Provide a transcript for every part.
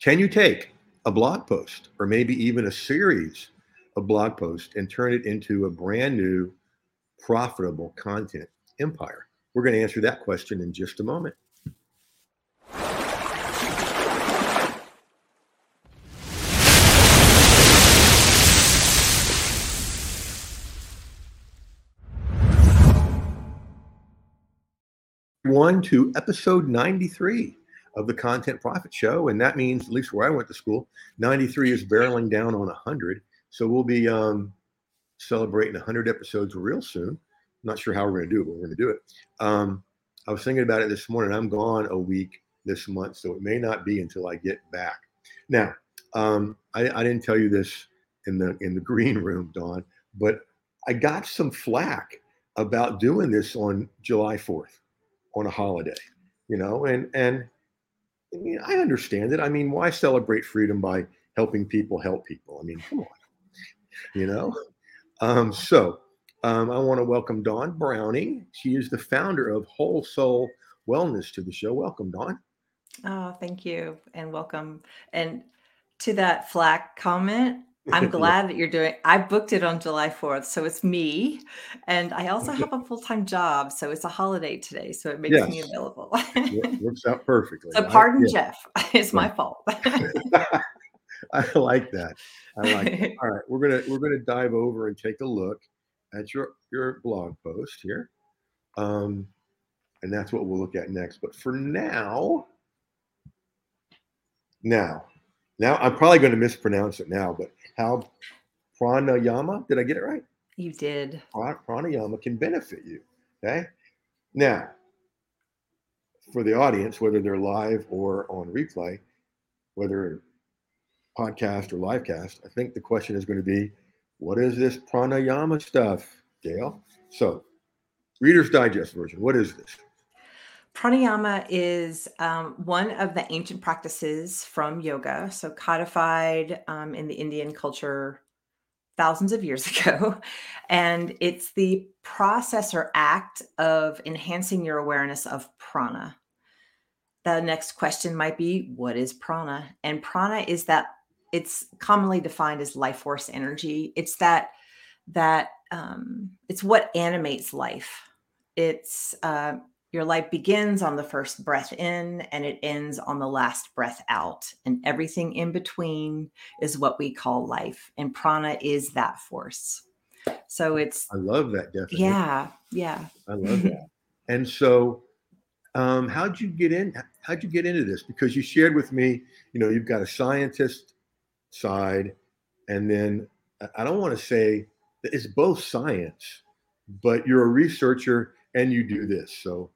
Can you take a blog post or maybe even a series of blog posts and turn it into a brand new profitable content empire? We're going to answer that question in just a moment. One to episode 93 of the Content Profit Show. And that means, at least where I went to school, 93 is barreling down on 100. So we'll be um, celebrating 100 episodes real soon. not sure how we're going to do it, but we're going to do it. Um, I was thinking about it this morning. I'm gone a week this month, so it may not be until I get back. Now, um, I, I didn't tell you this in the in the green room, Dawn, but I got some flack about doing this on July 4th on a holiday, you know, and and I mean, I understand it. I mean, why celebrate freedom by helping people help people? I mean, come on, you know. Um, so um, I want to welcome Dawn Browning. She is the founder of Whole Soul Wellness to the show. Welcome, Dawn. Oh, thank you, and welcome. And to that flack comment, I'm glad that you're doing. I booked it on July 4th, so it's me, and I also have a full time job, so it's a holiday today, so it makes yes. me available. works out perfectly. So pardon, I, yeah. Jeff. It's my fault. I like that. I like. It. All right, we're gonna we're gonna dive over and take a look at your your blog post here, um, and that's what we'll look at next. But for now, now now I'm probably going to mispronounce it now, but how pranayama, did I get it right? You did. Pranayama can benefit you. Okay. Now, for the audience, whether they're live or on replay, whether podcast or live cast, I think the question is going to be, what is this pranayama stuff, Gail? So, Reader's Digest version, what is this? Pranayama is um, one of the ancient practices from yoga, so codified um, in the Indian culture thousands of years ago. And it's the process or act of enhancing your awareness of prana. The next question might be what is prana? And prana is that it's commonly defined as life force energy. It's that that um, it's what animates life. It's uh, your life begins on the first breath in and it ends on the last breath out. And everything in between is what we call life. And prana is that force. So it's. I love that definition. Yeah. Yeah. I love that. and so, um, how'd you get in? How'd you get into this? Because you shared with me, you know, you've got a scientist side, and then I don't want to say it's both science, but you're a researcher and you do this. So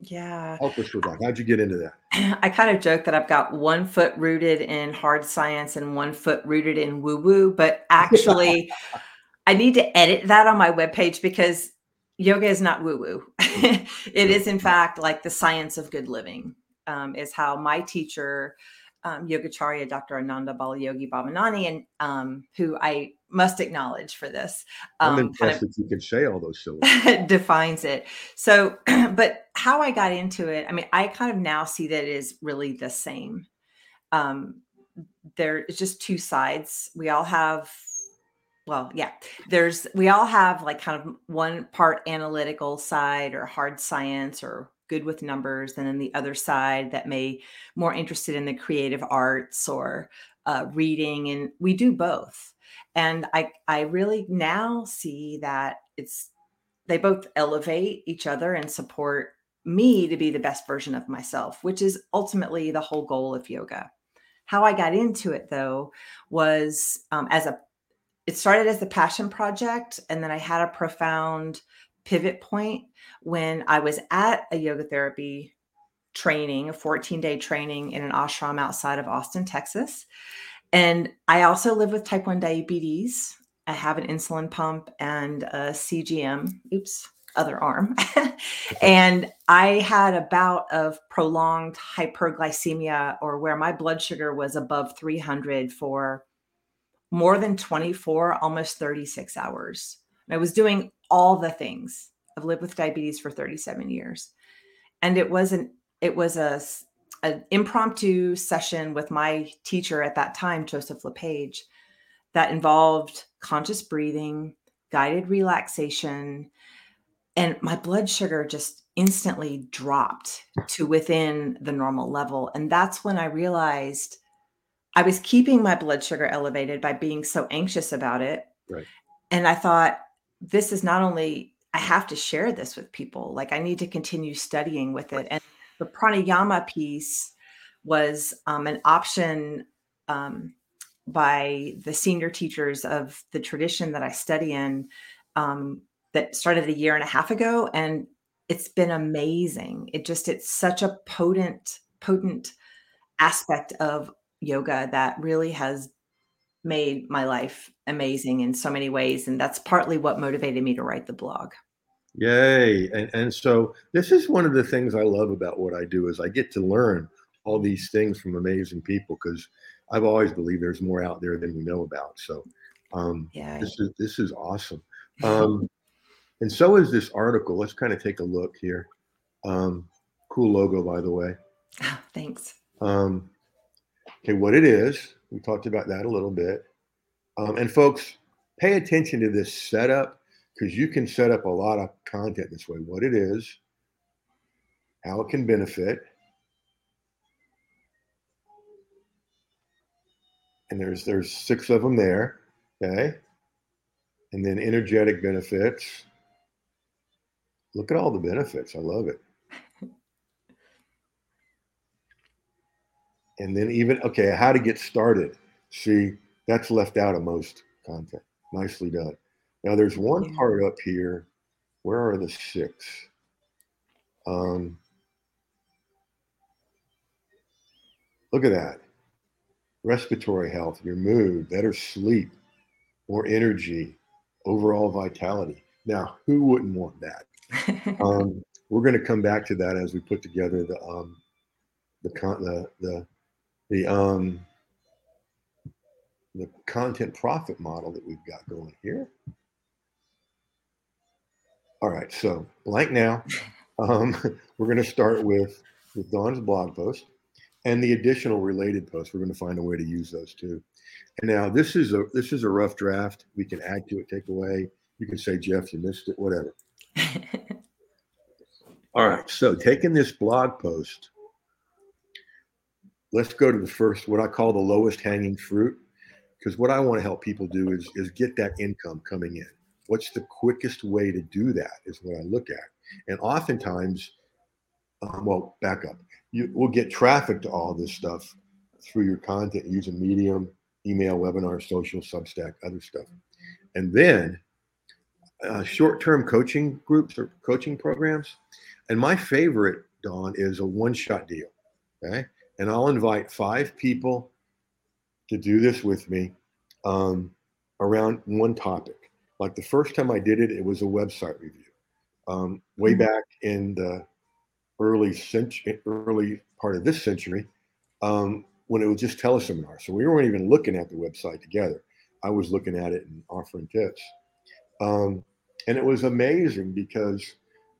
yeah. Help us with that. How'd you get into that? I kind of joke that I've got one foot rooted in hard science and one foot rooted in woo woo, but actually, I need to edit that on my webpage because yoga is not woo woo. it is, in fact, like the science of good living, um, is how my teacher um, Yogacharya Dr. Ananda Balayogi Bhavanani, and um, who I must acknowledge for this. Um, I'm impressed that you can say all those syllables. defines it. So, but how I got into it, I mean, I kind of now see that it is really the same. Um, there is just two sides. We all have well yeah there's we all have like kind of one part analytical side or hard science or good with numbers and then the other side that may more interested in the creative arts or uh, reading and we do both and i i really now see that it's they both elevate each other and support me to be the best version of myself which is ultimately the whole goal of yoga how i got into it though was um, as a it started as a passion project and then i had a profound pivot point when I was at a yoga therapy training, a 14 day training in an ashram outside of Austin, Texas. And I also live with type 1 diabetes. I have an insulin pump and a CGM, oops, other arm. and I had a bout of prolonged hyperglycemia or where my blood sugar was above 300 for more than 24, almost 36 hours. And I was doing all the things. I've lived with diabetes for 37 years. And it wasn't, it was a an impromptu session with my teacher at that time, Joseph LePage, that involved conscious breathing, guided relaxation, and my blood sugar just instantly dropped to within the normal level. And that's when I realized I was keeping my blood sugar elevated by being so anxious about it. Right. And I thought, this is not only, I have to share this with people, like I need to continue studying with it. And the pranayama piece was um, an option um, by the senior teachers of the tradition that I study in um, that started a year and a half ago. And it's been amazing. It just, it's such a potent, potent aspect of yoga that really has made my life amazing in so many ways. And that's partly what motivated me to write the blog. Yay. And, and so this is one of the things I love about what I do is I get to learn all these things from amazing people because I've always believed there's more out there than we know about. So um, yeah. this is this is awesome. Um, and so is this article. Let's kind of take a look here. Um, cool logo, by the way. thanks. Um, okay, what it is, we talked about that a little bit. Um, and folks, pay attention to this setup because you can set up a lot of content this way. What it is, how it can benefit. And there's there's six of them there. Okay. And then energetic benefits. Look at all the benefits. I love it. and then even okay how to get started see that's left out of most content nicely done now there's one part up here. Where are the six? Um look at that. Respiratory health your mood better sleep more energy overall vitality. Now who wouldn't want that? Um, we're going to come back to that as we put together the um the con the the the um the content profit model that we've got going here. All right, so blank now. Um, we're going to start with with Dawn's blog post and the additional related posts. We're going to find a way to use those too. And now this is a this is a rough draft. We can add to it, take away. You can say, Jeff, you missed it, whatever. All right, so taking this blog post let's go to the first, what I call the lowest hanging fruit. Because what I want to help people do is, is get that income coming in. What's the quickest way to do that is what I look at. And oftentimes, um, well, back up. You will get traffic to all this stuff through your content using Medium, email, webinar, social, Substack, other stuff. And then uh, short term coaching groups or coaching programs. And my favorite, Dawn, is a one shot deal. Okay and I'll invite five people to do this with me um, around one topic. Like the first time I did it, it was a website review. Um, way mm-hmm. back in the early century, early part of this century, um, when it was just teleseminar. So we weren't even looking at the website together. I was looking at it and offering tips. Um, and it was amazing because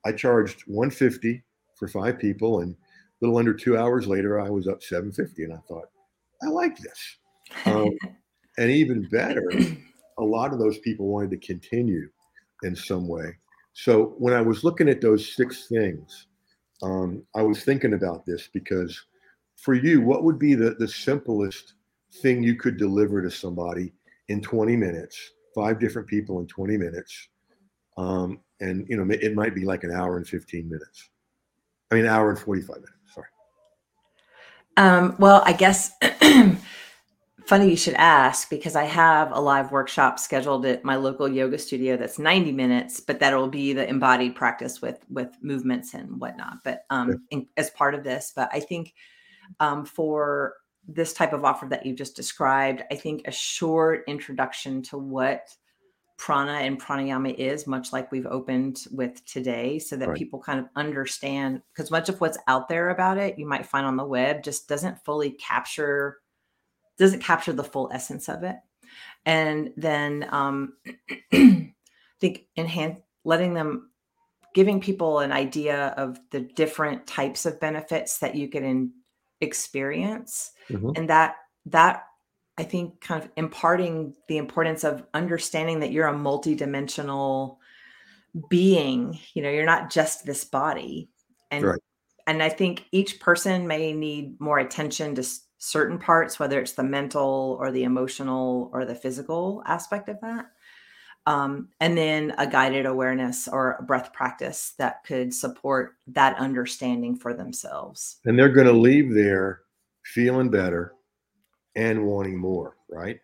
I charged 150 for five people and a little under two hours later, I was up 750, and I thought, I like this. Um, and even better, a lot of those people wanted to continue in some way. So when I was looking at those six things, um, I was thinking about this because for you, what would be the, the simplest thing you could deliver to somebody in 20 minutes, five different people in 20 minutes? Um, and, you know, it might be like an hour and 15 minutes. I mean, an hour and 45 minutes. Sorry. Um, well, I guess funny you should ask because I have a live workshop scheduled at my local yoga studio that's 90 minutes, but that'll be the embodied practice with with movements and whatnot. But um, in, as part of this, but I think um, for this type of offer that you just described, I think a short introduction to what prana and pranayama is, much like we've opened with today, so that right. people kind of understand. Because much of what's out there about it, you might find on the web, just doesn't fully capture doesn't capture the full essence of it. And then um, I think enhance letting them giving people an idea of the different types of benefits that you can experience Mhm. and that that i think kind of imparting the importance of understanding that you're a multidimensional being you know you're not just this body and Right. and i think each person may need more attention to certain parts whether it's the mental or the emotional or the physical aspect of that. Um, and then a guided awareness or a breath practice that could support that understanding for themselves. And they're going to leave there feeling better and wanting more, right?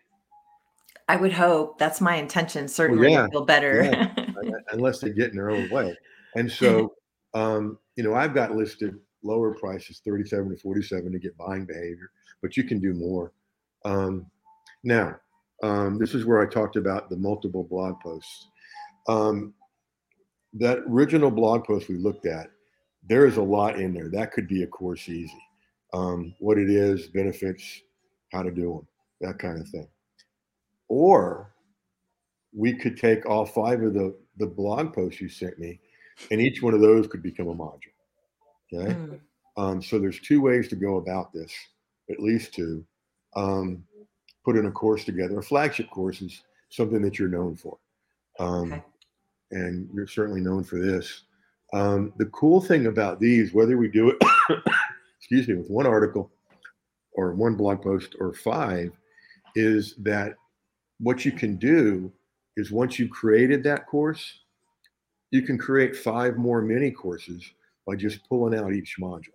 i would hope. That's my intention certainly yeah, feel better. Un- Unless they get in their own way. And so, um, you know, I've got listed lower prices, 37 to 47 to get buying behavior, but you can do more. Um, now, um, this is where I talked about the multiple blog posts. Um, that original blog post we looked at, there is a lot in there. That could be a course easy. Um, what it is, benefits, how to do them, that kind of thing. Or we could take all five of the, the blog posts you sent me, and each one of those could become a module. Okay. Mm, Um, so there's two ways to go about this, at least two. Um, put in a course together. A flagship course is something that you're known for. Um, Okay. And you're certainly known for this. Um, the cool thing about these, whether we do it, excuse me, with one article or one blog post or five, is that what you can do is once you've created that course, you can create five more mini courses by just pulling out each module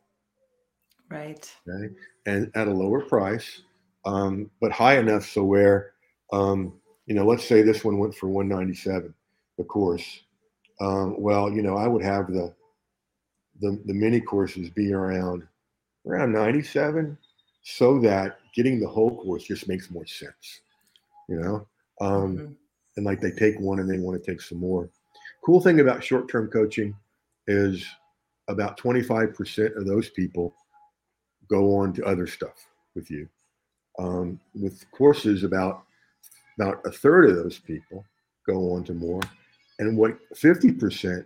right okay and at a lower price um, but high enough so where um, you know let's say this one went for 197 the course um, well you know i would have the the, the mini courses be around around 97 so that getting the whole course just makes more sense you know um, Mhm. and like they take one and they want to take some more. Cool thing about short-term coaching is about 25% of those people go on to other stuff with you. Um, with courses, about about a third of those people go on to more, and what 50%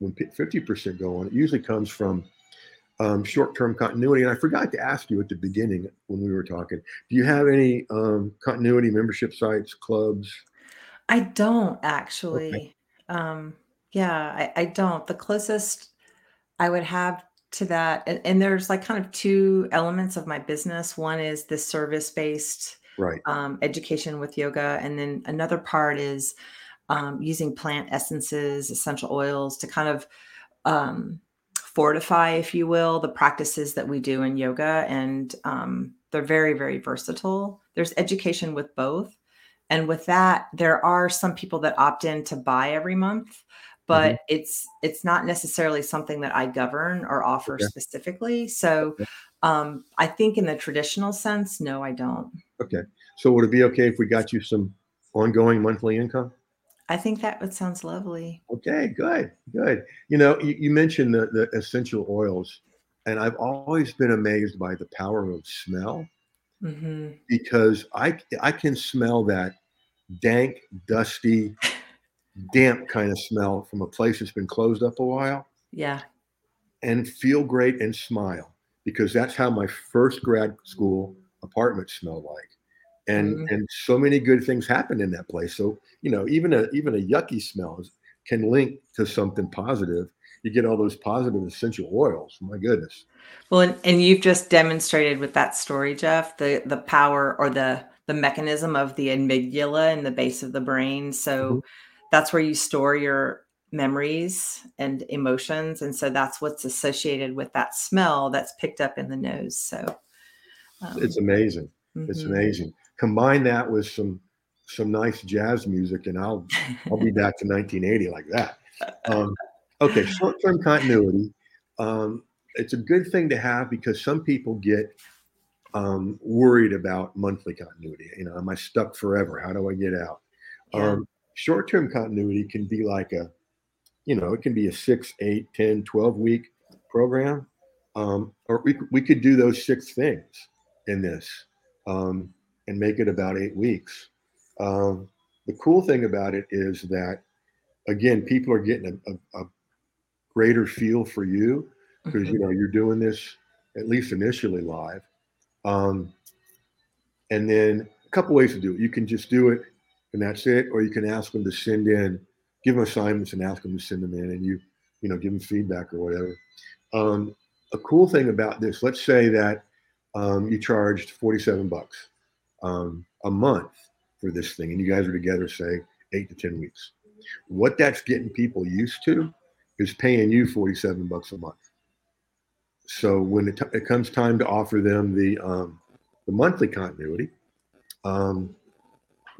when 50% go on, it usually comes from um, short-term continuity. And I forgot to ask you at the beginning when we were talking. Do you have any um, continuity membership sites, clubs? I don't actually. Um, yeah, I, I don't. The closest I would have to that, and, and there's like kind of two elements of my business. One is this service based Right. um, education with yoga, and then another part is um, using plant essences, essential oils to kind of um, fortify, if you will, the practices that we do in yoga. And um, they're very, very versatile. There's education with both. And with that, there are some people that opt in to buy every month, but it's it's not necessarily something that I govern or offer Okay. specifically. So Okay. um, I think in the traditional sense, no, I don't. Okay. So would it be okay if we got you some ongoing monthly income? I think that would sounds lovely. Okay, good, good. You know, you, you mentioned the, the essential oils, and I've always been amazed by the power of smell hmm because I I can smell that dank, dusty, damp kind of smell from a place that's been closed up a while Yeah. and feel great and smile because that's how my first grad school apartment smelled like. And Mhm. and so many good things happen in that place. So, you know, even a even a yucky smell is- can link to something positive. You get all those positive essential oils. My goodness. Well, and, and you've just demonstrated with that story, Jeff, the the power or the the mechanism of the amygdala in the base of the brain. So Mhm. That's where you store your memories and emotions, and so that's what's associated with that smell that's picked up in the nose. So um, It's amazing. It's mhm. amazing. Combine that with some some nice jazz music, and I'll I'll be back to 1980 like that. Um, okay, short-term continuity. Um, it's a good thing to have because some people get um, worried about monthly continuity. You know, am I stuck forever? How do I get out? Yeah. Um, short-term continuity can be like a, you know, it can be a six, eight, 10, 12 week program. Um, or we, we could do those six things in this um, and make it about eight weeks. Um, the cool thing about it is that, again, people are getting a, a, a greater feel for you because you Mhm. know you're doing this at least initially live. Um, and then a couple ways to do it. You can just do it and that's it, or you can ask them to send in, give them assignments and ask them to send them in, and you, you know, give them feedback or whatever. Um, a cool thing about this, let's say that um, you charged 47 bucks um, a month for this thing, and you guys are together, say, eight to 10 weeks. What that's getting people used to is paying you 47 bucks a month. So when it, t- it comes time to offer them the um, the monthly continuity, um,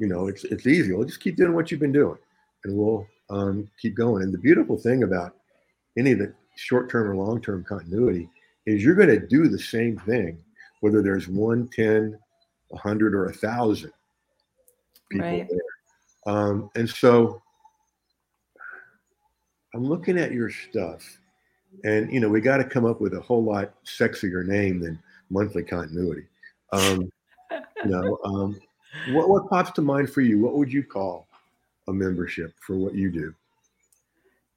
you know, it's it's easy. We'll just keep doing what you've been doing, and we'll um, keep going. And the beautiful thing about any of the short-term or long-term continuity is you're going to do the same thing, whether there's one, ten, a hundred, or a thousand people Right. there. Um, and so I'm looking at your stuff, and you know we got to come up with a whole lot sexier name than monthly continuity. Um, you know, um, what what pops to mind for you? What would you call a membership for what you do?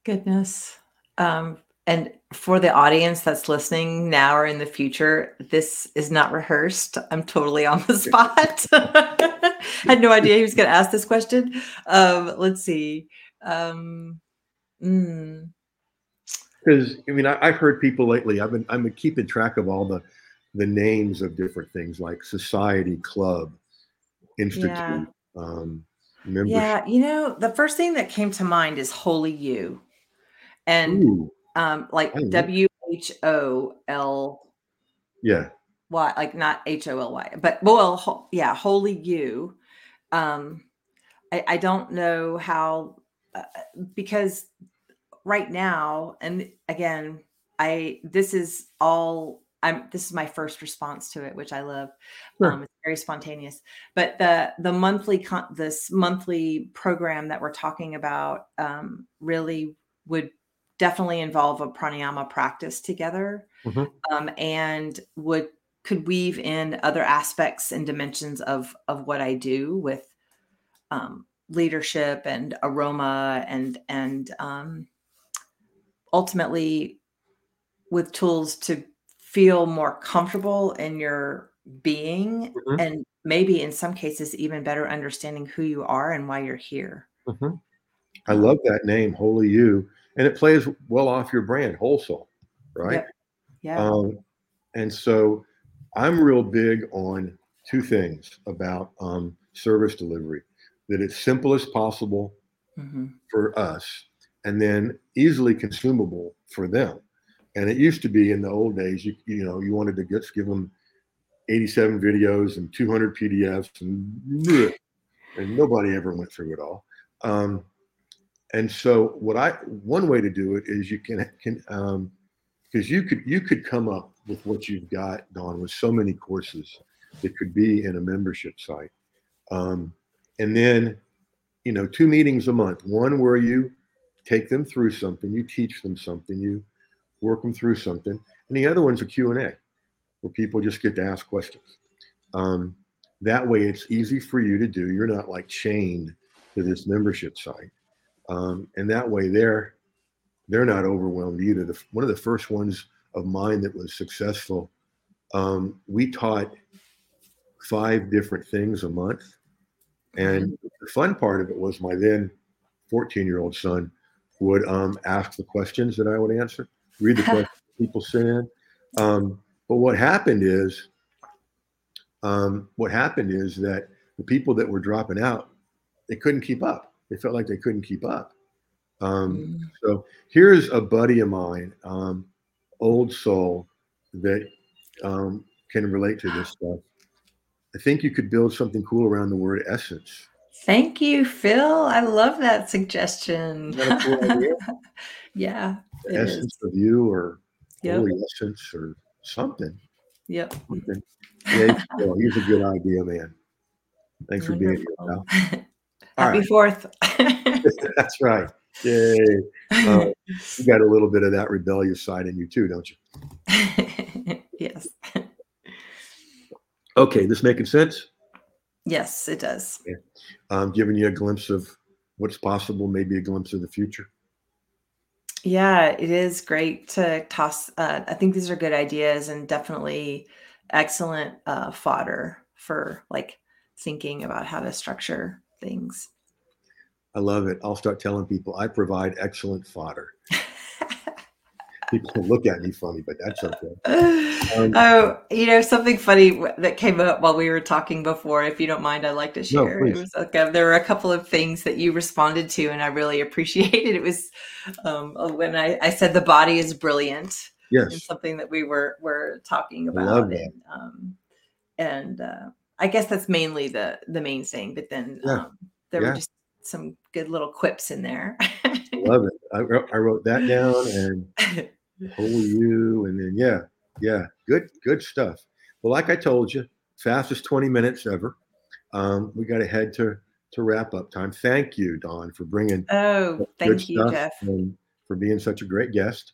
Goodness. Um, and for the audience that's listening now or in the future, this is not rehearsed. I'm totally on the spot. I had no idea he was going to ask this question. Um, let's see. Um, mm, Because I mean, I, I've heard people lately. I've been I've been keeping track of all the the names of different things like society, club, institute, Yeah. um, membership. yeah, you know, the first thing that came to mind is Holy You. And Ooh, um, like W H O L yeah. Y, like not H O L Y, but well, ho- yeah, Holy You. Um, I, I don't know how uh, because right now, and again, I this is all I'm. This is my first response to it, which I love. Sure. Um, it's very spontaneous. But the the monthly con- this monthly program that we're talking about um, really would definitely involve a pranayama practice together, Mhm. um, and would could weave in other aspects and dimensions of of what I do with um, leadership and aroma and and um, ultimately with tools to feel more comfortable in your being Mhm. and maybe in some cases even better understanding who you are and why you're here. Mhm. I love that name, Holy You, and it plays well off your brand, Whole Soul, right? Yep. Yeah. Um, and so I'm real big on two things about um, service delivery that it's simple as possible Mhm. for us and then easily consumable for them. And it used to be in the old days, you, you know, you wanted to just give them 87 videos and 200 PDFs and, and nobody ever went through it all. Um, and so what I, one way to do it is you can, can, um, because you could you could come up with what you've got Dawn, with so many courses that could be in a membership site um, and then you know two meetings a month one where you take them through something you teach them something you work them through something. And the other one's a q&a where people just get to ask questions. Um, that way it's easy for you to do. You're not like chained to this membership site. Um, and that way they're they're not overwhelmed either. The, one of the first ones of mine that was successful, um, we taught five different things a month. And the fun part of it was my then 14 year old son would um, ask the questions that I would answer, read the questions people sent in. Um, but what happened is, um, what happened is that the people that were dropping out, they couldn't keep up. They felt like they couldn't keep up. Um, Mm. so here's a buddy of mine, um, old soul, that um, can relate to this stuff. I think you could build something cool around the word essence. Thank you, Phil. I love that suggestion. Cool yeah, The it is. essence of you, or Yep. holy essence, or something. Yep. something. Yeah, he's a good idea, man. Thanks for being here, Wonderful. Happy right. Fourth. That's right. Yay. Uh, you got a little bit of that rebellious side in you too, don't you? yes. Okay, this making sense? Yes, it does. Um, giving you a glimpse of what's possible, maybe a glimpse of the future. Yeah, it is great to toss. Uh, I think these are good ideas and definitely excellent uh, fodder for like thinking about how to structure things. I love it. I'll start telling people I provide excellent fodder. people look at me funny, but that's okay. Um, oh, you know, something funny that came up while we were talking before, if you don't mind, I'd like to share. No, it was like a, there were a couple of things that you responded to, and I really appreciated. It was um, when I, I said the body is brilliant. Yes, something that we were were talking about, and um, and uh, I guess that's mainly the the main thing. But then yeah. um, there yeah. were just some good little quips in there. love it. I wrote, I wrote that down and who you, and then yeah, yeah, good, good stuff. Well, like I told you, fastest 20 minutes ever. Um, we got to head to to wrap up time. Thank you, Dawn, for bringing. Oh, thank you, Jeff, and for being such a great guest.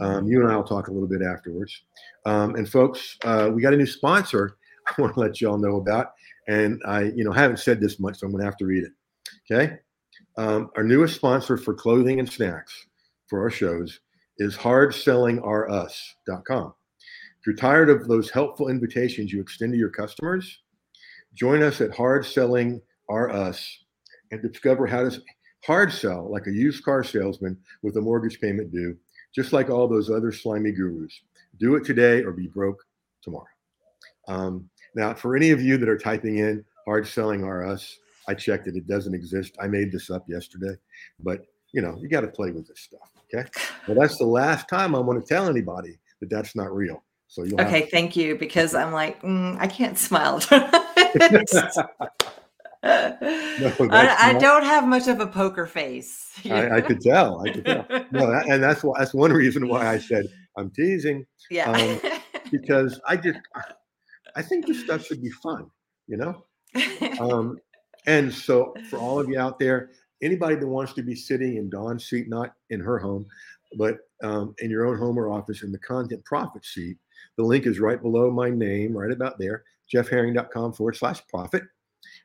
Um, you and I will talk a little bit afterwards. Um, and folks, uh, we got a new sponsor. I want to let you all know about, and I, you know, haven't said this much, so I'm going to have to read it. Okay, um, our newest sponsor for clothing and snacks for our shows is hardsellingrs.com. If you're tired of those helpful invitations you extend to your customers, join us at Hard Selling R Us and discover how to hard sell like a used car salesman with a mortgage payment due, just like all those other slimy gurus. Do it today or be broke tomorrow. Um, now, for any of you that are typing in hard selling R Us, I checked it. It doesn't exist. I made this up yesterday, but you know, you got to play with this stuff. Okay. Well, that's the last time I'm going to tell anybody that that's not real. So you okay, thank you because I'm like mm, I can't smile. no, I, I, don't have much of a poker face. I, I, could tell. I could tell. No, that, and that's why that's one reason why I said I'm teasing. Yeah. Um, because I just I think this stuff should be fun, you know. Um, and so for all of you out there, anybody that wants to be sitting in Dawn's seat, not in her home, but um, in your own home or office in the content profit seat, the link is right below my name, right about there, jeffherring.com forward slash profit.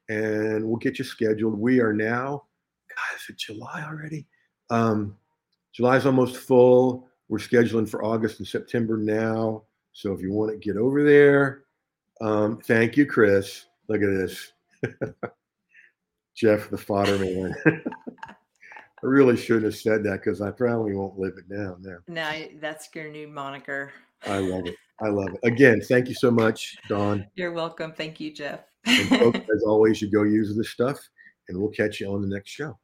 And we'll get you scheduled. We are now, God, is it July already? Um, July's almost full. We're scheduling for August and September now. So if you want to get over there, um, thank you, Chris. Look at this. Jeff the fodder man. I really shouldn't have said that because I probably won't live it down there. now. No, that's your new moniker. I love it. I love it. Again, thank you so much, Dawn. You're welcome. Thank you, Jeff. and folks, as always, you go use this stuff, and we'll catch you on the next show.